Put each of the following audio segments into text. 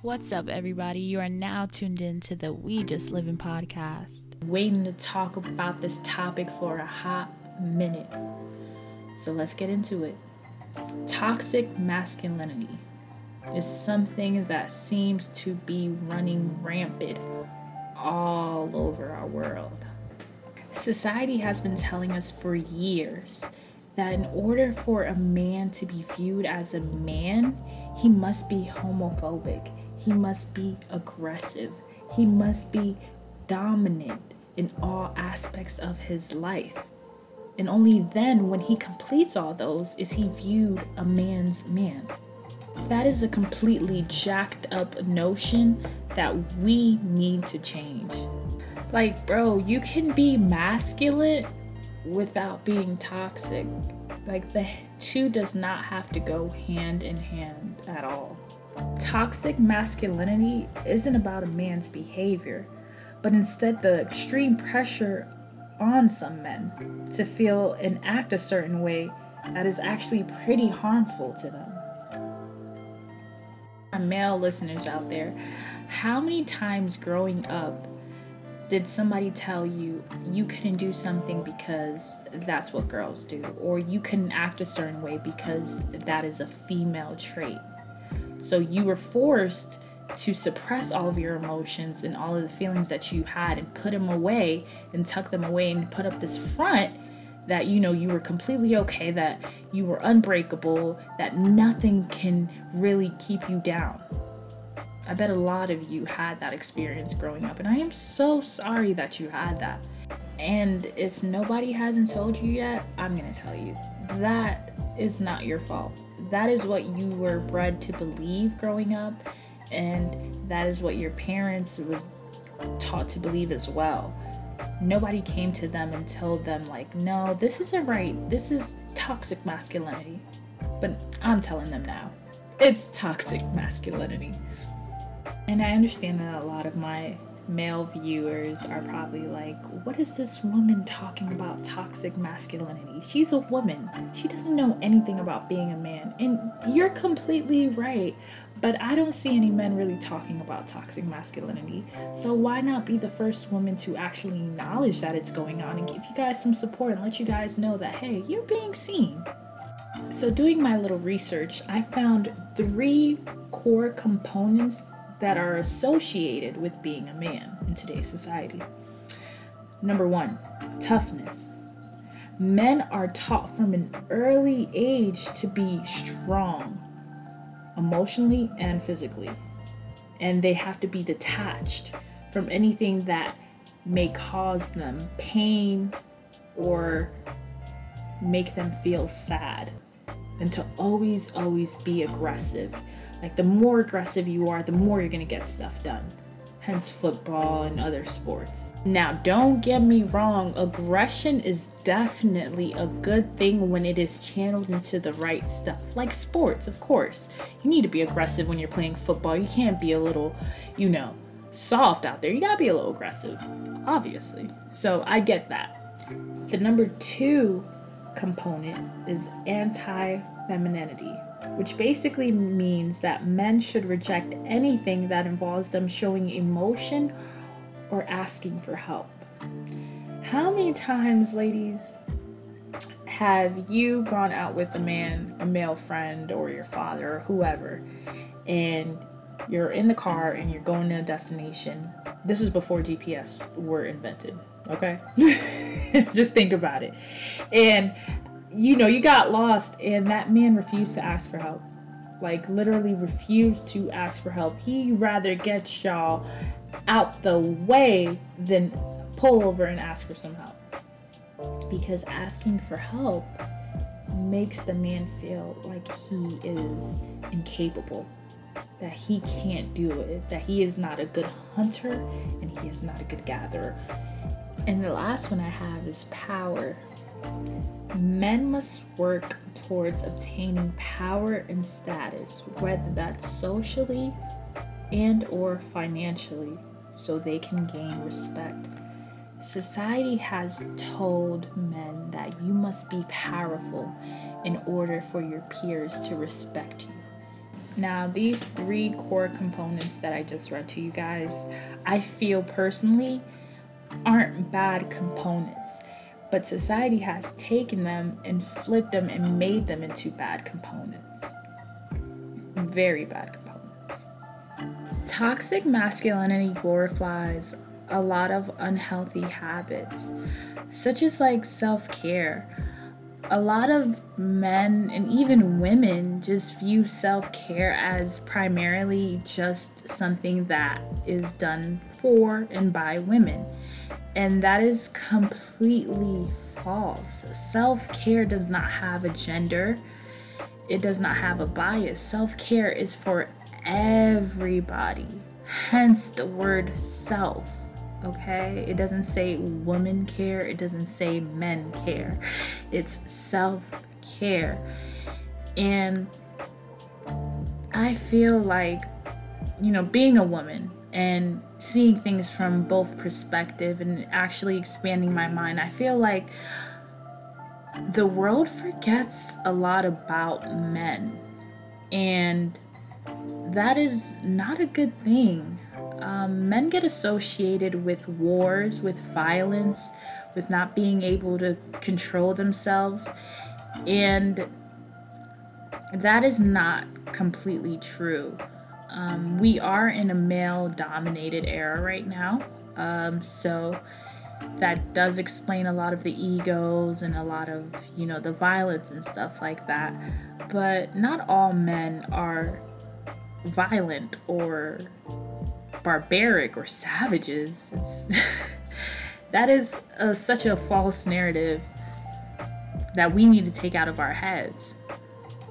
What's up, everybody? You are now tuned in to the We Just Living podcast. Waiting to talk about this topic for a hot minute. So let's get into it. Toxic masculinity is something that seems to be running rampant all over our world. Society has been telling us for years that in order for a man to be viewed as a man, he must be homophobic he must be aggressive. He must be dominant in all aspects of his life. And only then, when he completes all those, is he viewed a man's man. That is a completely jacked up notion that we need to change. Like, bro, you can be masculine without being toxic. Like, the two does not have to go hand in hand at all. Toxic masculinity isn't about a man's behavior, but instead the extreme pressure on some men to feel and act a certain way that is actually pretty harmful to them. Our male listeners out there, how many times growing up did somebody tell you you couldn't do something because that's what girls do, or you couldn't act a certain way because that is a female trait? So you were forced to suppress all of your emotions and all of the feelings that you had and put them away and tuck them away and put up this front that you know you were completely okay, that you were unbreakable, that nothing can really keep you down. I bet a lot of you had that experience growing up, and I am so sorry that you had that. And if nobody hasn't told you yet, I'm gonna tell you that is not your fault. That is what you were bred to believe growing up and that is what your parents was taught to believe as well. Nobody came to them and told them like no this isn't right this is toxic masculinity. But i'm telling them now it's toxic masculinity. And i understand that a lot of my male viewers are probably like, what is this woman talking about toxic masculinity? She's a woman. She doesn't know anything about being a man. And you're completely right. But I don't see any men really talking about toxic masculinity. So why not be the first woman to actually acknowledge that it's going on and give you guys some support and let you guys know that, hey, you're being seen. So, doing my little research, I found three core components that are associated with being a man in today's society. Number one, toughness. Men are taught from an early age to be strong, emotionally and physically, and they have to be detached from anything that may cause them pain or make them feel sad, and to always, always be aggressive like the more aggressive you are, the more you're going to get stuff done. Hence football and other sports. Now, don't get me wrong, aggression is definitely a good thing when it is channeled into the right stuff. Like sports, of course. You need to be aggressive when you're playing football. You can't be a little, you know, soft out there. You gotta be a little aggressive, obviously. So I get that. The number two component is anti femininity which basically means that men should reject anything that involves them showing emotion or asking for help. How many times, ladies, have you gone out with a man, a male friend, or your father, or whoever, and you're in the car and you're going to a destination? This is before GPS were invented, okay? Just think about it. And you know, you got lost, and that man refused to ask for help. Like, literally refused to ask for help. He rather gets y'all out the way than pull over and ask for some help. Because asking for help makes the man feel like he is incapable, that he can't do it, that he is not a good hunter and he is not a good gatherer. And the last one I have is power. Men must work towards obtaining power and status, whether that's socially and or financially, so they can gain respect. Society has told men that you must be powerful in order for your peers to respect you. Now, these three core components that I just read to you guys, I feel personally aren't bad components, but society has taken them and flipped them and made them into bad components. Very bad components. Toxic masculinity glorifies a lot of unhealthy habits, such as like self care. A lot of men and even women just view self care as primarily just something that is done for and by women. And that is completely false. Self care does not have a gender, it does not have a bias. Self care is for everybody, hence the word self. Okay, it doesn't say woman care, it doesn't say men care, it's self care. And I feel like, you know, being a woman, and seeing things from both perspective and actually expanding my mind i feel like the world forgets a lot about men. And that is not a good thing. Um, men get associated with wars with violence with not being able to control themselves. And that is not completely true um, we are in a male dominated era right now. Um, so that does explain a lot of the egos and a lot of, you know, the violence and stuff like that. But not all men are violent or barbaric or savages. It's that is a, such a false narrative that we need to take out of our heads.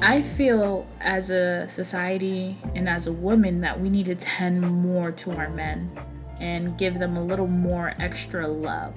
I feel as a society and as a woman that we need to tend more to our men and give them a little more extra love.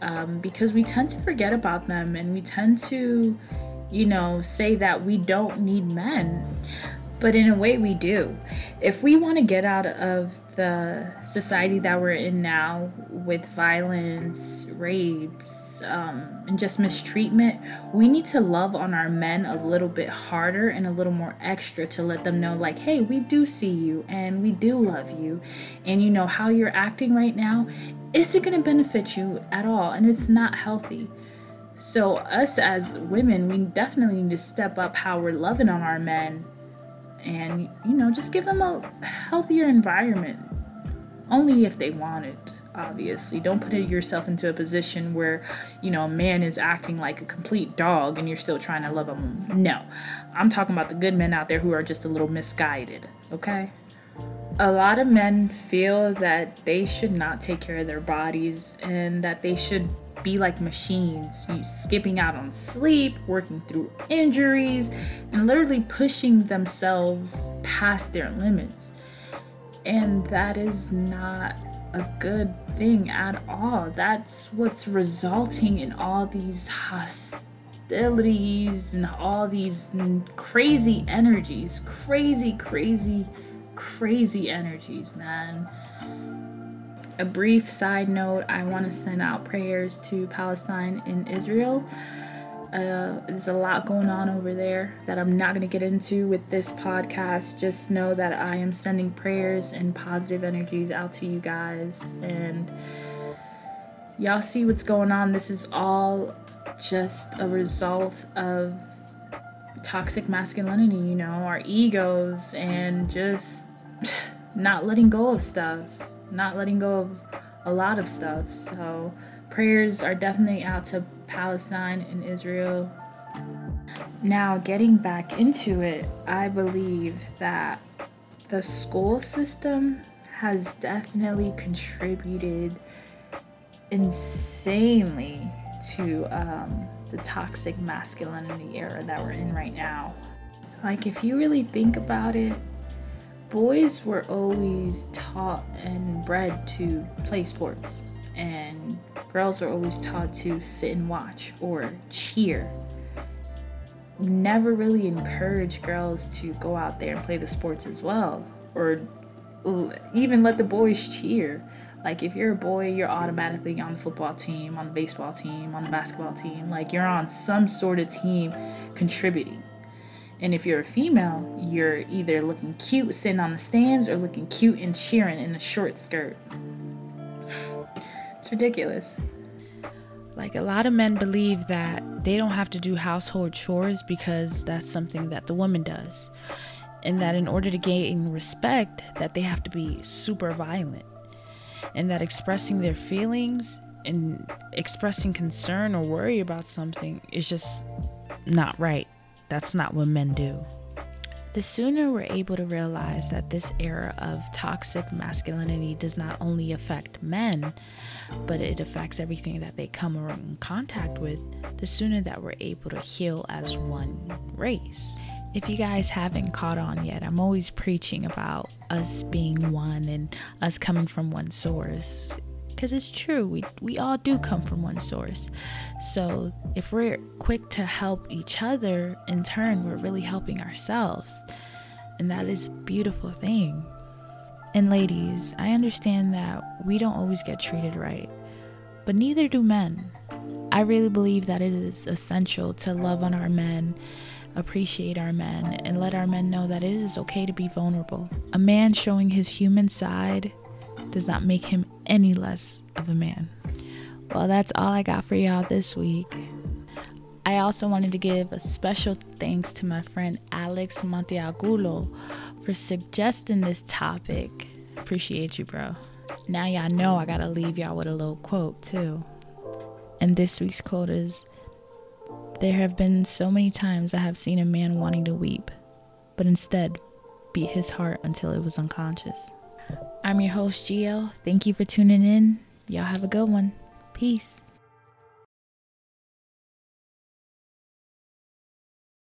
Um, because we tend to forget about them and we tend to, you know, say that we don't need men. But in a way, we do. If we want to get out of the society that we're in now with violence, rapes, um, and just mistreatment, we need to love on our men a little bit harder and a little more extra to let them know, like, hey, we do see you and we do love you. And you know, how you're acting right now isn't going to benefit you at all, and it's not healthy. So, us as women, we definitely need to step up how we're loving on our men and you know just give them a healthier environment only if they want it obviously. Don't put yourself into a position where you know a man is acting like a complete dog and you're still trying to love him. No. I'm talking about the good men out there who are just a little misguided okay? A lot of men feel that they should not take care of their bodies and that they should be like machines, skipping out on sleep, working through injuries, and literally pushing themselves past their limits. And that is not a good thing at all. That's what's resulting in all these hostilities and all these crazy energies. Crazy, crazy, crazy energies, man a brief side note I want to send out prayers to Palestine and Israel. Uh, there's a lot going on over there that I'm not going to get into with this podcast. Just know that I am sending prayers and positive energies out to you guys. And y'all see what's going on. This is all just a result of toxic masculinity, you know, our egos, and just not letting go of stuff not letting go of a lot of stuff. So prayers are definitely out to Palestine and Israel. Now, getting back into it, I believe that the school system has definitely contributed insanely to um, the toxic masculinity era that we're in right now. Like, if you really think about it, boys were always taught and bred to play sports, and girls are always taught to sit and watch or cheer. Never really encourage girls to go out there and play the sports as well, or even let the boys cheer. Like if you're a boy, you're automatically on the football team, on the baseball team, on the basketball team. Like you're on some sort of team contributing. And if you're a female, you're either looking cute sitting on the stands or looking cute and cheering in a short skirt. It's ridiculous. Like a lot of men believe that they don't have to do household chores because that's something that the woman does. And that in order to gain respect that they have to be super violent. And that expressing their feelings and expressing concern or worry about something is just not right. That's not what men do. The sooner we're able to realize that this era of toxic masculinity does not only affect men, but it affects everything that they come in contact with, the sooner that we're able to heal as one race. If you guys haven't caught on yet, I'm always preaching about us being one and us coming from one source because it's true. We we all do come from one source. So if we're quick to help each other, in turn, we're really helping ourselves, and that is a beautiful thing. And ladies, I understand that we don't always get treated right, but neither do men. I really believe that it is essential to love on our men appreciate our men and let our men know that it is okay to be vulnerable. A man showing his human side does not make him any less of a man. Well, that's all I got for y'all this week. I also wanted to give a special thanks to my friend Alex Monteagulo for suggesting this topic. Appreciate you, bro. Now y'all know I gotta leave y'all with a little quote too. And this week's quote is There have been so many times I have seen a man wanting to weep, but instead beat his heart until it was unconscious. I'm your host, Gio. Thank you for tuning in. Y'all have a good one. Peace.